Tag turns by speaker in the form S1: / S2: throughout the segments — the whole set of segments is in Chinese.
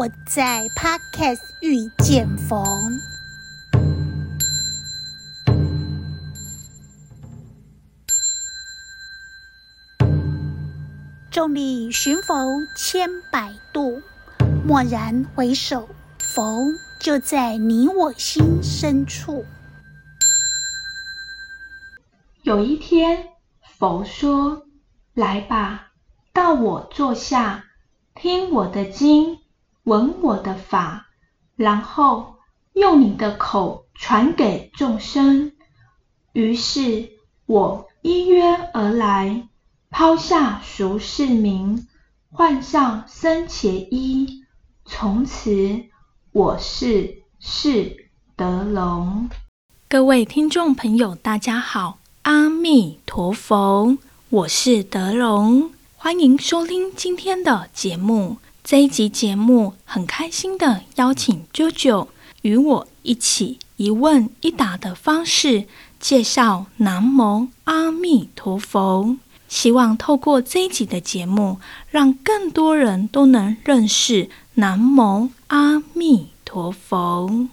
S1: 我在 Podcast 遇见佛。众里寻佛千百度，蓦然回首，佛就在你我心深处。
S2: 有一天，佛说：“来吧，到我坐下，听我的经，闻我的法，然后用你的口传给众生。”于是，我依约而来。抛下俗世名，换上僧伽衣，从此我是释德龙。
S3: 各位听众朋友，大家好，阿弥陀佛，我是德龙，欢迎收听今天的节目。这一集节目很开心的邀请啾啾与我一起一问一答的方式介绍南无阿弥陀佛。希望透过这一集的节目，让更多人都能认识南无阿弥陀佛。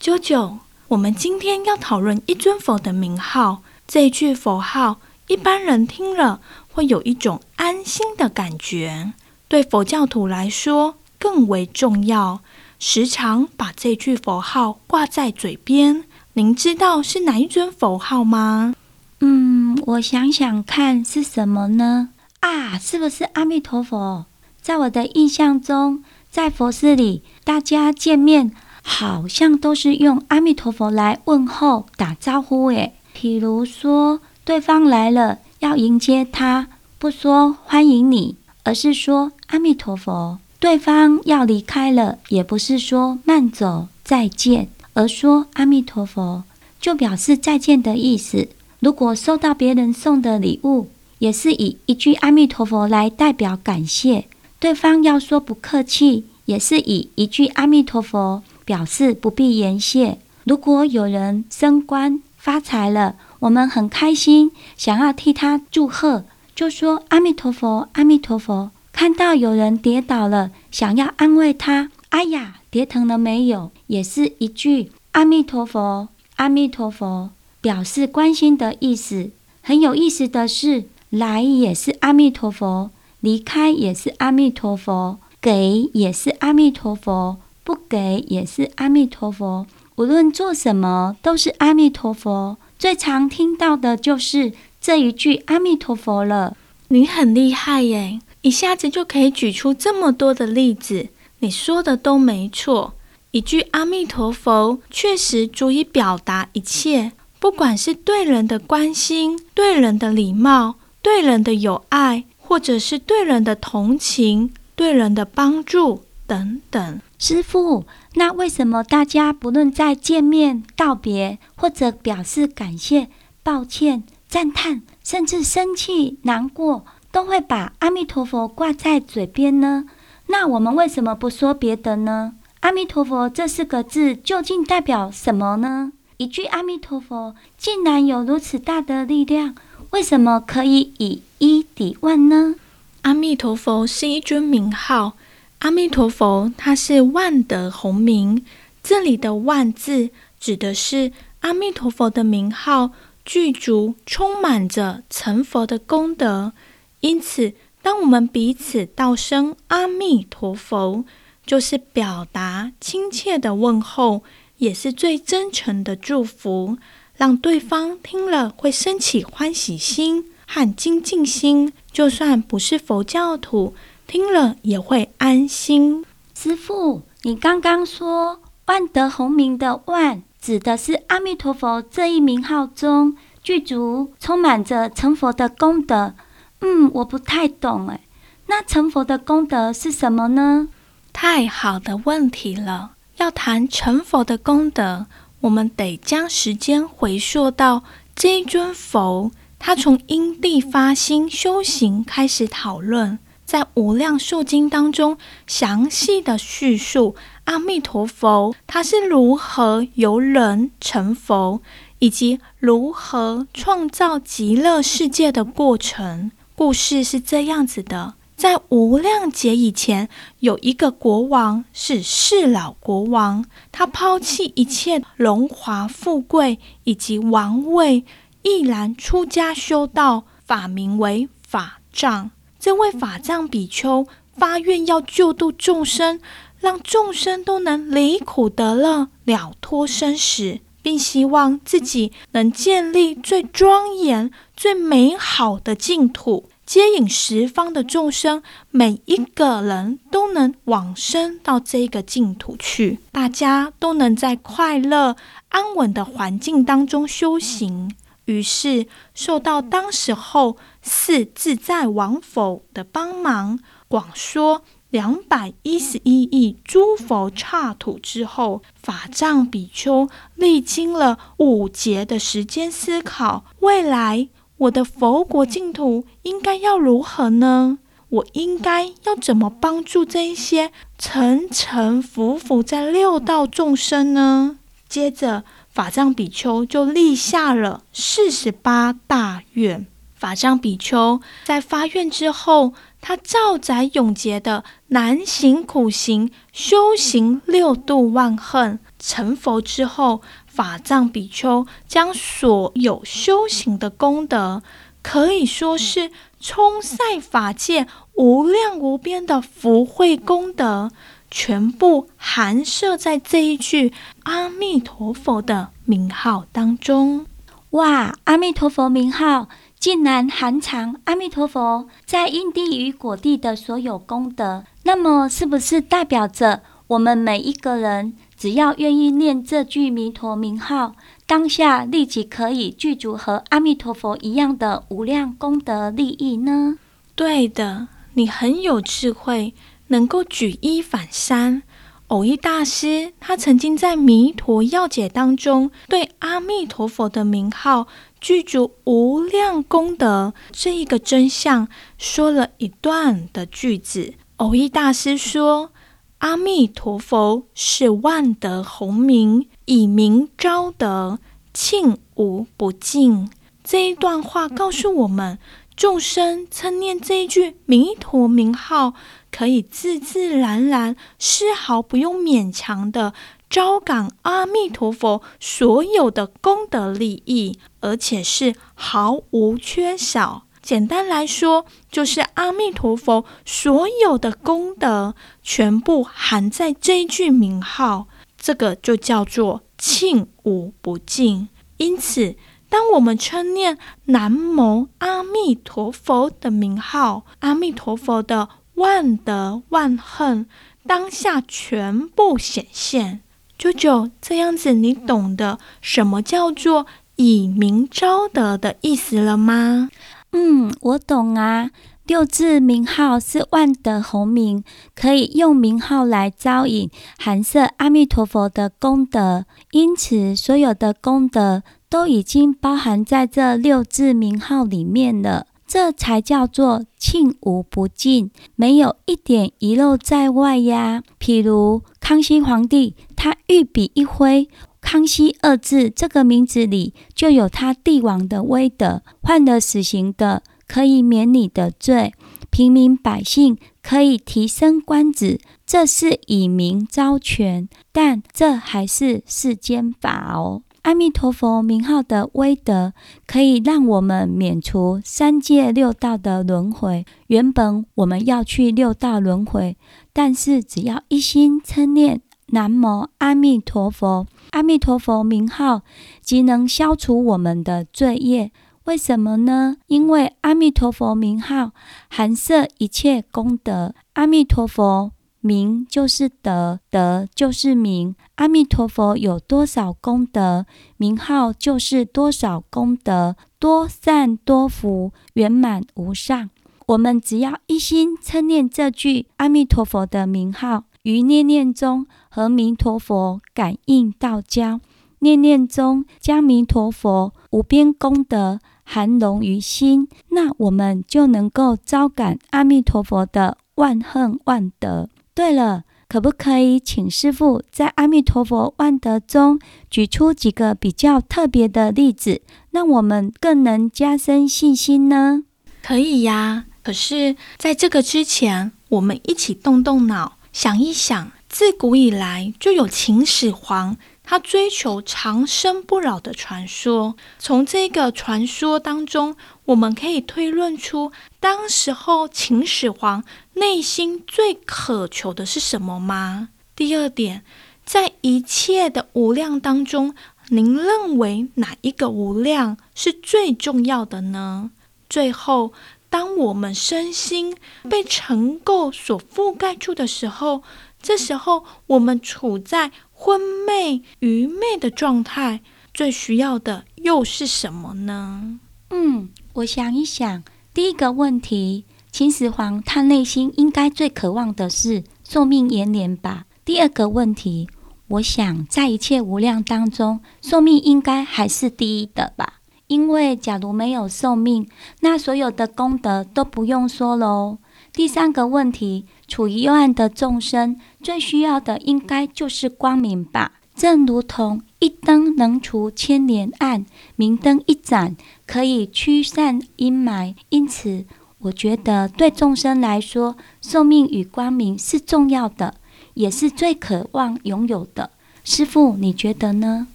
S3: 啾啾，我们今天要讨论一尊佛的名号。这句佛号，一般人听了会有一种安心的感觉，对佛教徒来说更为重要。时常把这句佛号挂在嘴边，您知道是哪一尊佛号吗？
S4: 嗯，我想想看是什么呢？啊，是不是阿弥陀佛？在我的印象中，在佛寺里，大家见面好像都是用阿弥陀佛来问候、打招呼。诶，比如说对方来了，要迎接他，不说欢迎你，而是说阿弥陀佛。对方要离开了，也不是说慢走再见，而说阿弥陀佛，就表示再见的意思。如果收到别人送的礼物，也是以一句阿弥陀佛来代表感谢。对方要说不客气，也是以一句阿弥陀佛表示不必言谢。如果有人升官发财了，我们很开心，想要替他祝贺，就说阿弥陀佛，阿弥陀佛。看到有人跌倒了，想要安慰他，哎呀，跌疼了没有？也是一句阿弥陀佛，阿弥陀佛，表示关心的意思。很有意思的是，来也是阿弥陀佛，离开也是阿弥陀佛，给也是阿弥陀佛，不给也是阿弥陀佛。无论做什么，都是阿弥陀佛。最常听到的就是这一句阿弥陀佛了。
S3: 你很厉害耶！一下子就可以举出这么多的例子，你说的都没错。一句阿弥陀佛确实足以表达一切，不管是对人的关心、对人的礼貌、对人的友爱，或者是对人的同情、对人的帮助等等。
S4: 师父，那为什么大家不论在见面、道别，或者表示感谢、抱歉、赞叹，甚至生气、难过，都会把阿弥陀佛挂在嘴边呢？那我们为什么不说别的呢？阿弥陀佛这四个字究竟代表什么呢？一句阿弥陀佛竟然有如此大的力量，为什么可以以一抵万呢？
S3: 阿弥陀佛是一尊名号，阿弥陀佛它是万德洪名，这里的万字指的是阿弥陀佛的名号具足充满着成佛的功德。因此，当我们彼此道声阿弥陀佛，就是表达亲切的问候，也是最真诚的祝福，让对方听了会生起欢喜心和精进心。就算不是佛教徒，听了也会安心。
S4: 师父，你刚刚说万德洪名的万，指的是阿弥陀佛这一名号中具足充满着成佛的功德。嗯，我不太懂哎。那成佛的功德是什么呢？
S3: 太好的问题了。要谈成佛的功德，我们得将时间回溯到这一尊佛，他从因地发心修行开始讨论，在《无量寿经》当中详细的叙述阿弥陀佛他是如何由人成佛。以及如何创造极乐世界的过程。故事是这样子的：在无量劫以前，有一个国王是世老国王，他抛弃一切荣华富贵以及王位，毅然出家修道，法名为法藏。这位法藏比丘发愿要救度众生，让众生都能离苦得乐，了脱生死。并希望自己能建立最庄严、最美好的净土，接引十方的众生，每一个人都能往生到这个净土去，大家都能在快乐、安稳的环境当中修行。于是，受到当时候四自在王佛的帮忙，广说。两百一十一亿诸佛刹土之后，法藏比丘历经了五劫的时间思考，未来我的佛国净土应该要如何呢？我应该要怎么帮助这一些沉沉浮浮在六道众生呢？接着，法藏比丘就立下了四十八大愿。法藏比丘在发愿之后，他兆载永劫的难行苦行，修行六度万恨，成佛之后，法藏比丘将所有修行的功德，可以说是充塞法界无量无边的福慧功德，全部含摄在这一句阿弥陀佛的名号当中。
S4: 哇，阿弥陀佛名号！竟然含藏阿弥陀佛在因地与果地的所有功德，那么是不是代表着我们每一个人只要愿意念这句弥陀名号，当下立即可以具足和阿弥陀佛一样的无量功德利益呢？
S3: 对的，你很有智慧，能够举一反三。藕益大师他曾经在《弥陀要解》当中对阿弥陀佛的名号。具足无量功德这一个真相，说了一段的句子。藕益大师说：“阿弥陀佛是万德洪名，以名招德，罄无不尽。”这一段话告诉我们，众生称念这一句弥陀名号，可以自自然然，丝毫不用勉强的。招感阿弥陀佛所有的功德利益，而且是毫无缺少。简单来说，就是阿弥陀佛所有的功德全部含在这一句名号，这个就叫做罄无不尽。因此，当我们称念南无阿弥陀佛的名号，阿弥陀佛的万德万恨当下全部显现。舅舅，这样子你懂得什么叫做以名招德的意思了吗？
S4: 嗯，我懂啊。六字名号是万德洪名，可以用名号来招引、含摄阿弥陀佛的功德，因此所有的功德都已经包含在这六字名号里面了。这才叫做罄无不尽，没有一点遗漏在外呀。譬如康熙皇帝，他御笔一挥，“康熙”二字这个名字里就有他帝王的威德。犯了死刑的可以免你的罪，平民百姓可以提升官职，这是以名招权，但这还是世间法哦。阿弥陀佛名号的威德，可以让我们免除三界六道的轮回。原本我们要去六道轮回，但是只要一心称念南无阿弥陀佛，阿弥陀佛名号即能消除我们的罪业。为什么呢？因为阿弥陀佛名号含摄一切功德。阿弥陀佛。名就是德，德就是名。阿弥陀佛有多少功德，名号就是多少功德，多善多福，圆满无上。我们只要一心称念这句阿弥陀佛的名号，于念念中和弥陀佛感应道交，念念中将弥陀佛无边功德含融于心，那我们就能够招感阿弥陀佛的万恨万德。对了，可不可以请师傅在阿弥陀佛万德中举出几个比较特别的例子，让我们更能加深信心呢？
S3: 可以呀。可是，在这个之前，我们一起动动脑，想一想，自古以来就有秦始皇，他追求长生不老的传说。从这个传说当中，我们可以推论出，当时候秦始皇内心最渴求的是什么吗？第二点，在一切的无量当中，您认为哪一个无量是最重要的呢？最后。当我们身心被尘垢所覆盖住的时候，这时候我们处在昏昧、愚昧的状态，最需要的又是什么呢？
S4: 嗯，我想一想，第一个问题，秦始皇他内心应该最渴望的是寿命延年吧？第二个问题，我想在一切无量当中，寿命应该还是第一的吧？因为假如没有寿命，那所有的功德都不用说喽。第三个问题，处于幽暗的众生最需要的应该就是光明吧？正如同一灯能除千年暗，明灯一盏可以驱散阴霾。因此，我觉得对众生来说，寿命与光明是重要的，也是最渴望拥有的。师父，你觉得呢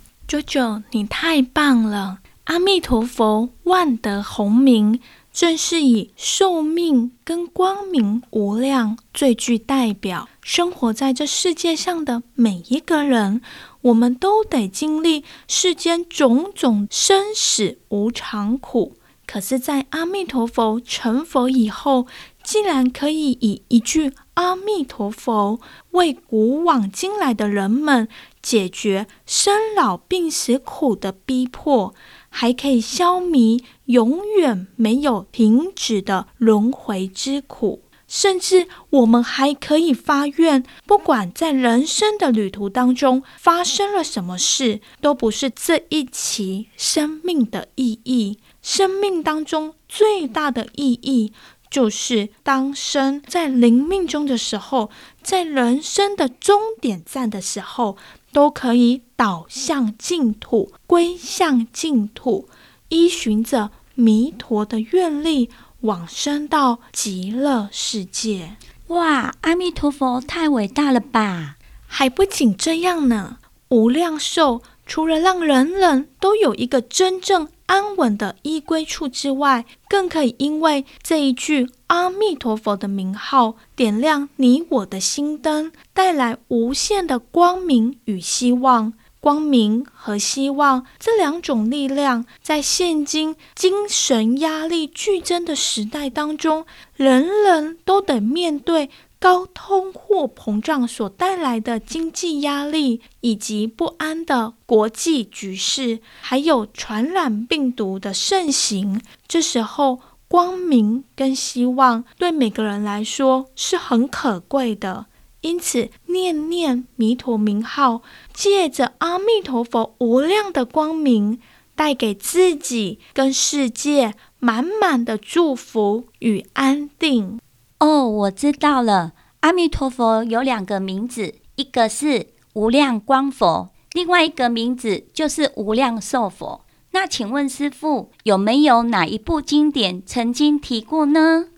S3: ？？Jojo，，你太棒了！阿弥陀佛，万德洪名，正是以寿命跟光明无量最具代表。生活在这世界上的每一个人，我们都得经历世间种种生死无常苦。可是，在阿弥陀佛成佛以后，竟然可以以一句阿弥陀佛，为古往今来的人们解决生老病死苦的逼迫。还可以消弭永远没有停止的轮回之苦，甚至我们还可以发愿，不管在人生的旅途当中发生了什么事，都不是这一期生命的意义。生命当中最大的意义，就是当生在灵命中的时候，在人生的终点站的时候。都可以导向净土，归向净土，依循着弥陀的愿力往生到极乐世界。
S4: 哇，阿弥陀佛，太伟大了吧！
S3: 还不仅这样呢，无量寿除了让人人都有一个真正安稳的依归处之外，更可以因为这一句阿弥陀佛的名号，点亮你我的心灯，带来无限的光明与希望。光明和希望这两种力量，在现今精神压力剧增的时代当中，人人都得面对。高通货膨胀所带来的经济压力，以及不安的国际局势，还有传染病毒的盛行，这时候光明跟希望对每个人来说是很可贵的。因此，念念弥陀名号，借着阿弥陀佛无量的光明，带给自己跟世界满满的祝福与安定。
S4: 哦，我知道了。阿弥陀佛有两个名字，一个是无量光佛，另外一个名字就是无量寿佛。那请问师父，有没有哪一部经典曾经提过呢？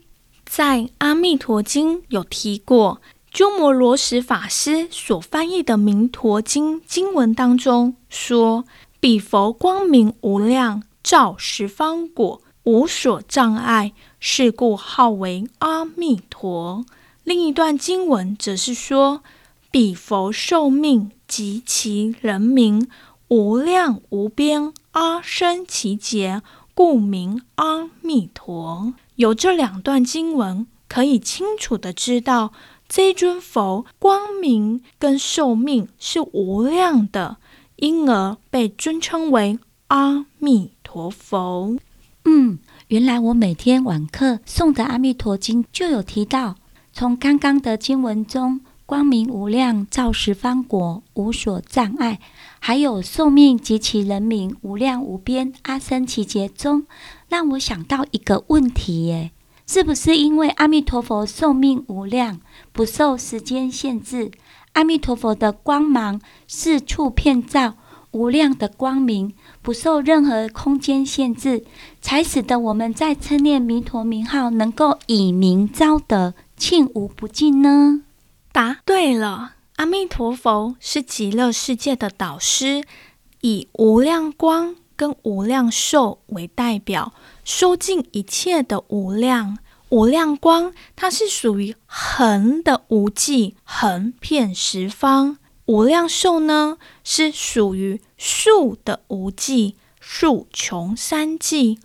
S3: 在《阿弥陀经》有提过，鸠摩罗什法师所翻译的《弥陀经》经文当中说：“彼佛光明无量，照十方国，无所障碍。”是故号为阿弥陀。另一段经文则是说：“彼佛寿命及其人民无量无边，阿僧只劫，故名阿弥陀。”有这两段经文，可以清楚地知道，这尊佛光明跟寿命是无量的，因而被尊称为阿弥陀佛。
S4: 嗯。原来我每天晚课诵的《阿弥陀经》就有提到，从刚刚的经文中，光明无量，照十方国，无所障碍；还有寿命及其人民无量无边，阿僧只劫中，让我想到一个问题：耶，是不是因为阿弥陀佛寿命无量，不受时间限制？阿弥陀佛的光芒四处遍照，无量的光明，不受任何空间限制，才使得我们在称念弥陀名号能够以明昭德，罄无不尽呢？
S3: 答对了，阿弥陀佛是极乐世界的导师，以无量光跟无量寿为代表，收尽一切的无量。无量光，它是属于恒的无际，恒遍十方；无量寿呢，是属于数的无际，数穷三际。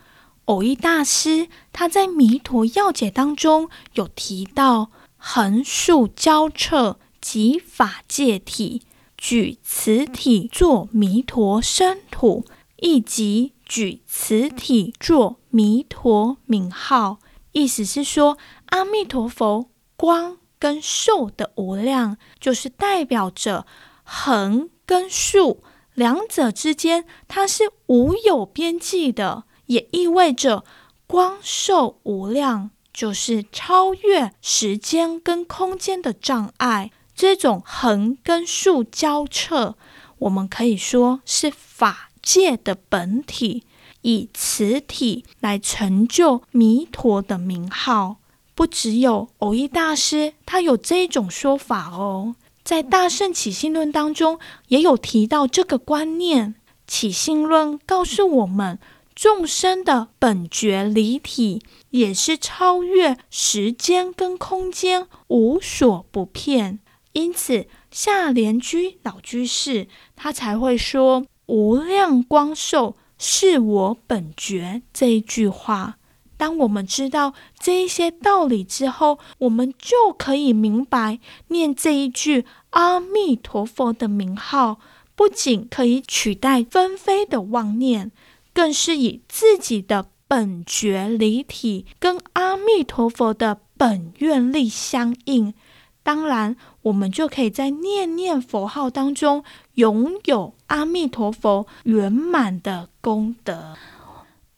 S3: 偶一大师他在《弥陀要解》当中有提到，横竖交彻，即法界体，举此体作弥陀身土，亦即举此体作弥陀名号。意思是说，阿弥陀佛光跟寿的无量，就是代表着恒跟数两者之间，它是无有边际的，也意味着光寿无量，就是超越时间跟空间的障碍。这种恒跟数交彻，我们可以说是法界的本体。以此体来成就弥陀的名号，不只有偶益大师，他有这种说法哦。在《大圣起信论》当中也有提到这个观念。起信论告诉我们，众生的本觉离体也是超越时间跟空间，无所不遍。因此，下莲居老居士他才会说：“无量光寿。”是我本觉这一句话，当我们知道这一些道理之后，我们就可以明白，念这一句阿弥陀佛的名号，不仅可以取代纷飞的妄念，更是以自己的本觉离体跟阿弥陀佛的本愿力相应。当然，我们就可以在念念佛号当中拥有阿弥陀佛圆满的功德。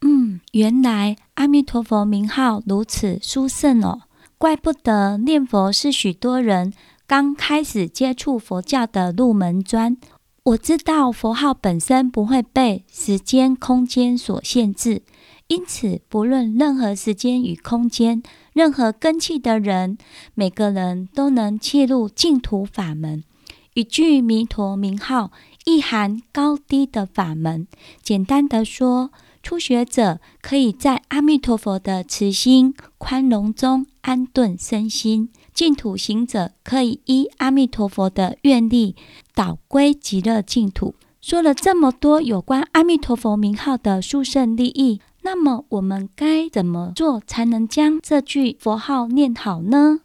S4: 嗯，原来阿弥陀佛名号如此殊胜哦，怪不得念佛是许多人刚开始接触佛教的入门砖。我知道佛号本身不会被时间、空间所限制。因此，不论任何时间与空间，任何根器的人，每个人都能切入净土法门。一句弥陀名号，意含高低的法门。简单的说，初学者可以在阿弥陀佛的慈心宽容中安顿身心；净土行者可以依阿弥陀佛的愿力，导归极乐净土。说了这么多有关阿弥陀佛名号的殊胜利益。那么我们该怎么做才能将这句佛号念好呢？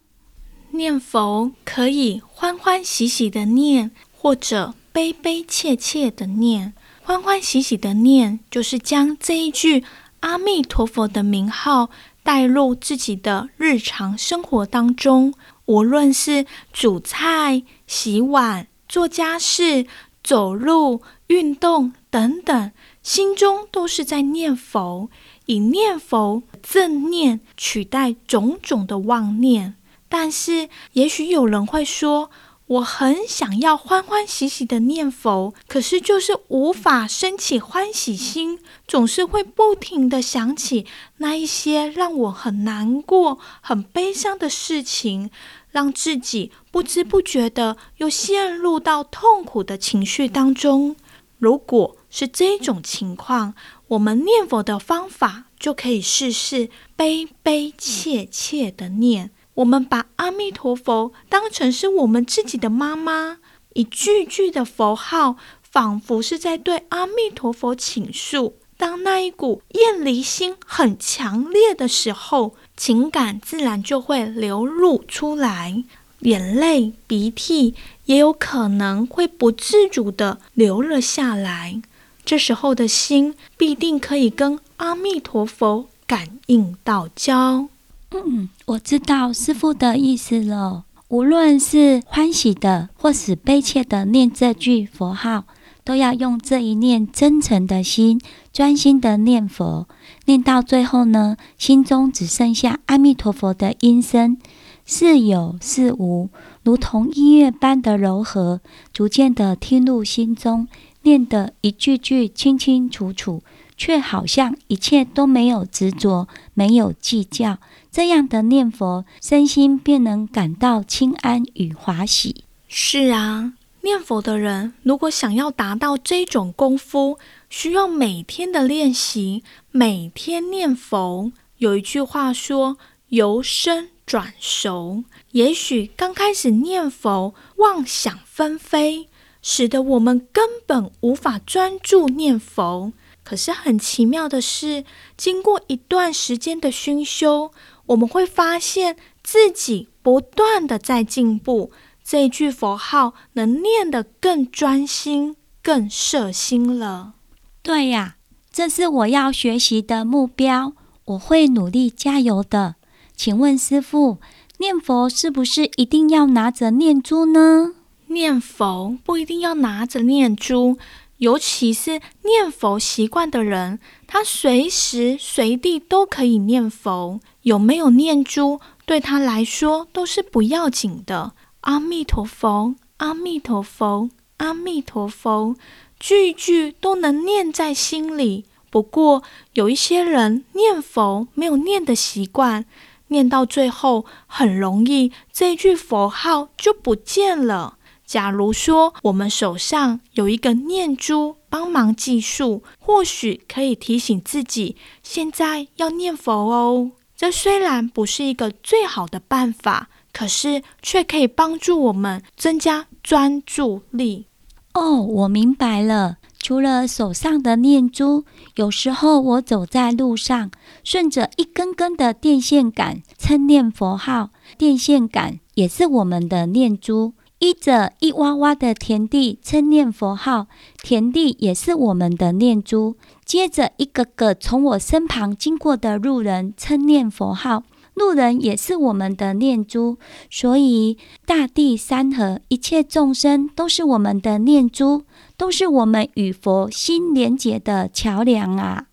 S3: 念佛可以欢欢喜喜的念，或者悲悲切切的念。欢欢喜喜的念，就是将这一句阿弥陀佛的名号带入自己的日常生活当中，无论是煮菜、洗碗、做家事、走路、运动等等。心中都是在念佛，以念佛正念取代种种的妄念。但是，也许有人会说，我很想要欢欢喜喜的念佛，可是就是无法升起欢喜心，总是会不停地想起那一些让我很难过、很悲伤的事情，让自己不知不觉地又陷入到痛苦的情绪当中。如果是这种情况，我们念佛的方法就可以试试悲悲切切的念。我们把阿弥陀佛当成是我们自己的妈妈，一句句的佛号，仿佛是在对阿弥陀佛倾诉。当那一股厌离心很强烈的时候，情感自然就会流露出来。眼泪、鼻涕也有可能会不自主地流了下来，这时候的心必定可以跟阿弥陀佛感应道交。
S4: 嗯，我知道师父的意思了。无论是欢喜的或是悲切的念这句佛号，都要用这一念真诚的心，专心的念佛。念到最后呢，心中只剩下阿弥陀佛的音声，似有似无，如同音乐般的柔和，逐渐的听入心中，念得一句句清清楚楚，却好像一切都没有执着，没有计较。这样的念佛，身心便能感到轻安与欢喜。
S3: 是啊，念佛的人如果想要达到这种功夫，需要每天的练习，每天念佛。有一句话说：“由生转熟。”也许刚开始念佛，妄想纷飞，使得我们根本无法专注念佛。可是很奇妙的是，经过一段时间的熏修，我们会发现自己不断的在进步，这一句佛号能念得更专心、更摄心了。
S4: 对呀，这是我要学习的目标，我会努力加油的。请问师傅，念佛是不是一定要拿着念珠呢？
S3: 念佛不一定要拿着念珠。尤其是念佛习惯的人，他随时随地都可以念佛，有没有念珠对他来说都是不要紧的。阿弥陀佛，阿弥陀佛，阿弥陀佛，句句都能念在心里。不过有一些人念佛没有念的习惯，念到最后很容易这句佛号就不见了。假如说我们手上有一个念珠帮忙计数，或许可以提醒自己现在要念佛哦。这虽然不是一个最好的办法，可是却可以帮助我们增加专注力。
S4: 哦，我明白了。除了手上的念珠，有时候我走在路上，顺着一根根的电线杆称念佛号，电线杆也是我们的念珠。依着一洼洼的田地称念佛号，田地也是我们的念珠。接着一个个从我身旁经过的路人称念佛号，路人也是我们的念珠。所以大地山河一切众生都是我们的念珠，都是我们与佛心连结的桥梁啊！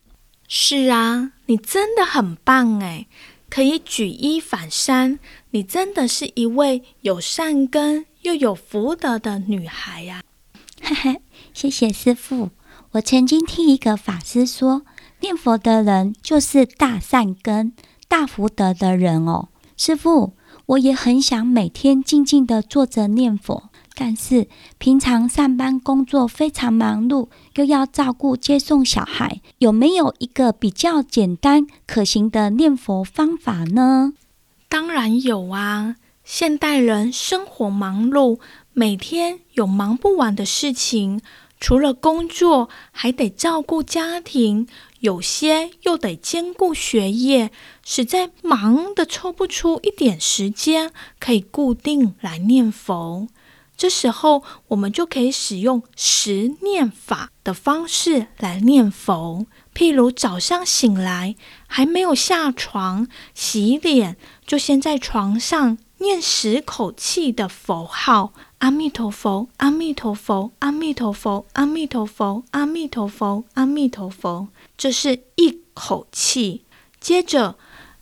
S3: 是啊，你真的很棒诶，可以举一反三，你真的是一位有善根。又有福德的女孩呀、
S4: 啊！嘿嘿，谢谢师傅。我曾经听一个法师说，念佛的人就是大善根、大福德的人哦。师傅，我也很想每天静静地坐着念佛，但是平常上班工作非常忙碌，又要照顾接送小孩，有没有一个比较简单可行的念佛方法呢？
S3: 当然有啊。现代人生活忙碌，每天有忙不完的事情，除了工作，还得照顾家庭，有些又得兼顾学业，实在忙得抽不出一点时间可以固定来念佛。这时候，我们就可以使用十念法的方式来念佛。譬如早上醒来，还没有下床洗脸，就先在床上。念十口气的佛号，阿弥陀佛，阿弥陀佛，阿弥陀佛，阿弥陀佛，阿弥陀佛，阿弥陀佛，这是一口气。接着，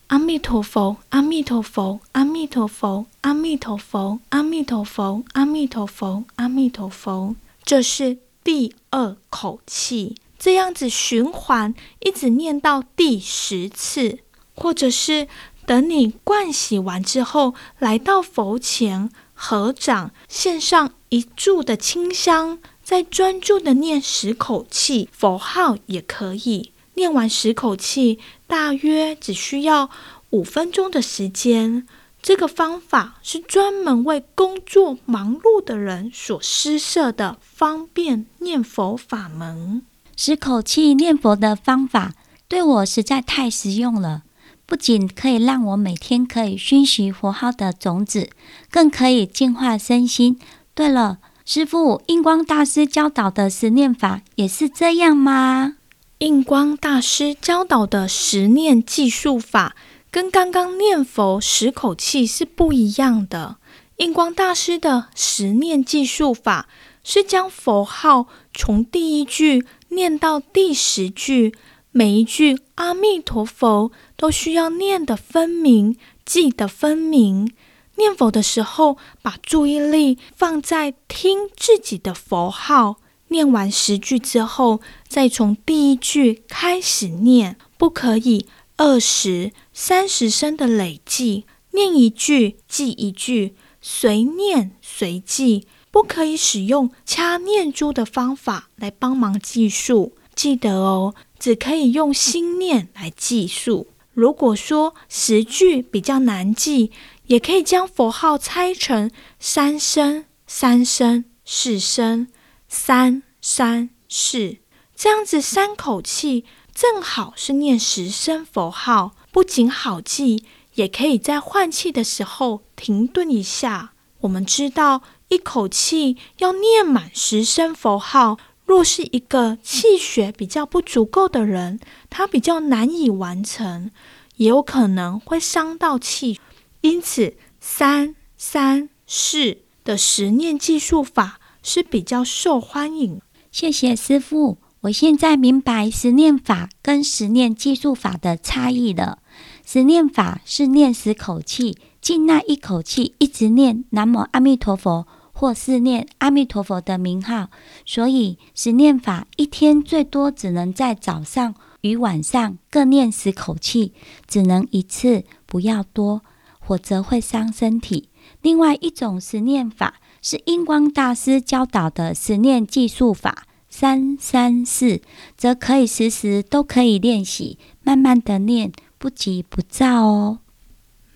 S3: 阿弥陀佛，阿弥陀佛，阿弥陀佛，阿弥陀佛，阿弥陀佛，阿弥陀佛，阿弥陀佛，这是第二口气。这样子循环，一直念到第十次，或者是。等你盥洗完之后，来到佛前合掌，献上一炷的清香，再专注的念十口气佛号也可以。念完十口气，大约只需要五分钟的时间。这个方法是专门为工作忙碌的人所施设的方便念佛法门。
S4: 十口气念佛的方法对我实在太实用了。不仅可以让我每天可以熏习佛号的种子，更可以净化身心。对了，师父，印光大师教导的十念法也是这样吗？
S3: 印光大师教导的十念计数法跟刚刚念佛十口气是不一样的。印光大师的十念计数法是将佛号从第一句念到第十句，每一句阿弥陀佛都需要念得分明，记得分明。念佛的时候，把注意力放在听自己的佛号。念完十句之后，再从第一句开始念，不可以二十、三十声的累计。念一句记一句，随念随记，不可以使用掐念珠的方法来帮忙计数。记得哦，只可以用心念来计数。如果说十句比较难记，也可以将佛号拆成三声、三声、四声、三三四，这样子三口气正好是念十声佛号，不仅好记，也可以在换气的时候停顿一下。我们知道，一口气要念满十声佛号，若是一个气血比较不足够的人，他比较难以完成，也有可能会伤到气。因此，三三四的十念计数法是比较受欢迎。
S4: 谢谢师父，我现在明白十念法跟十念计数法的差异了。十念法是念十口气，进那一口气一直念南无阿弥陀佛，或是念阿弥陀佛的名号。所以十念法一天最多只能在早上与晚上各念十口气，只能一次，不要多。否则会伤身体。另外一种十念法是印光大师教导的十念计数法，三三四，则可以时时都可以练习，慢慢的念，不急不躁哦。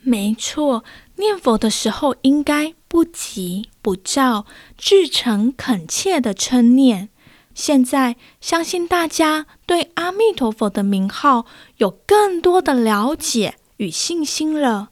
S3: 没错，念佛的时候应该不急不躁，至诚恳切的称念。现在相信大家对阿弥陀佛的名号有更多的了解与信心了。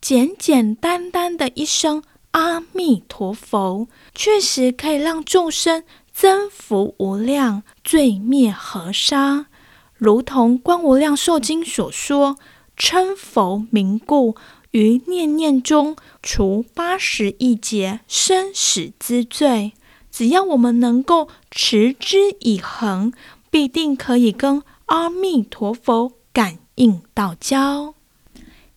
S3: 简简单单的一声阿弥陀佛，确实可以让众生增福无量，罪灭河沙。如同《观无量寿经》所说：“称佛名故，于念念中除八十亿劫生死之罪。”只要我们能够持之以恒，必定可以跟阿弥陀佛感应道交。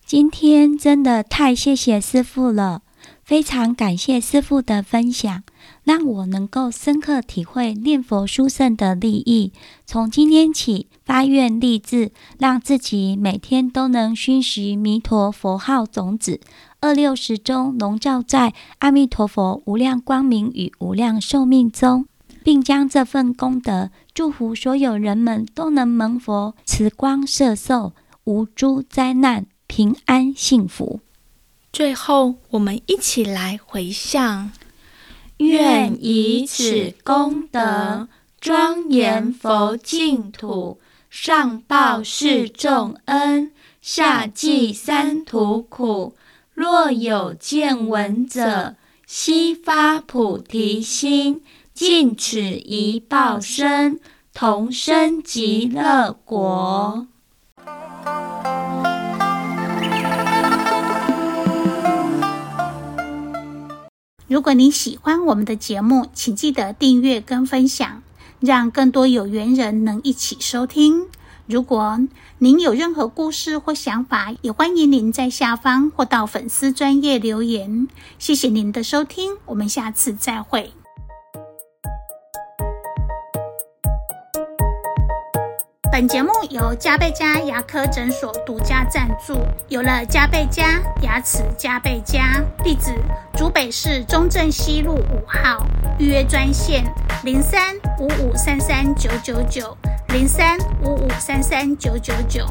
S4: 今天真的太谢谢师父了，非常感谢师父的分享，让我能够深刻体会念佛殊胜的利益。从今天起发愿立志，让自己每天都能熏习弥陀佛号种子，二六时中笼罩在阿弥陀佛无量光明与无量寿命中，并将这份功德祝福所有人们都能蒙佛慈光摄受，无诸灾难。平安幸福。
S3: 最后，我们一起来回向：愿以此功德庄严佛净土，上报四重恩，下济三途苦。若有见闻者，悉发菩提心，尽此一报身，同生极乐国。
S1: 如果您喜欢我们的节目，请记得订阅跟分享，让更多有缘人能一起收听。如果您有任何故事或想法，也欢迎您在下方或到粉丝专页留言。谢谢您的收听，我们下次再会。本节目由嘉贝嘉牙科诊所独家赞助。有了嘉贝嘉牙齿加倍加，地址：竹北市中正西路五号，预约专线零三五五三三九九九零三五五三三九九九。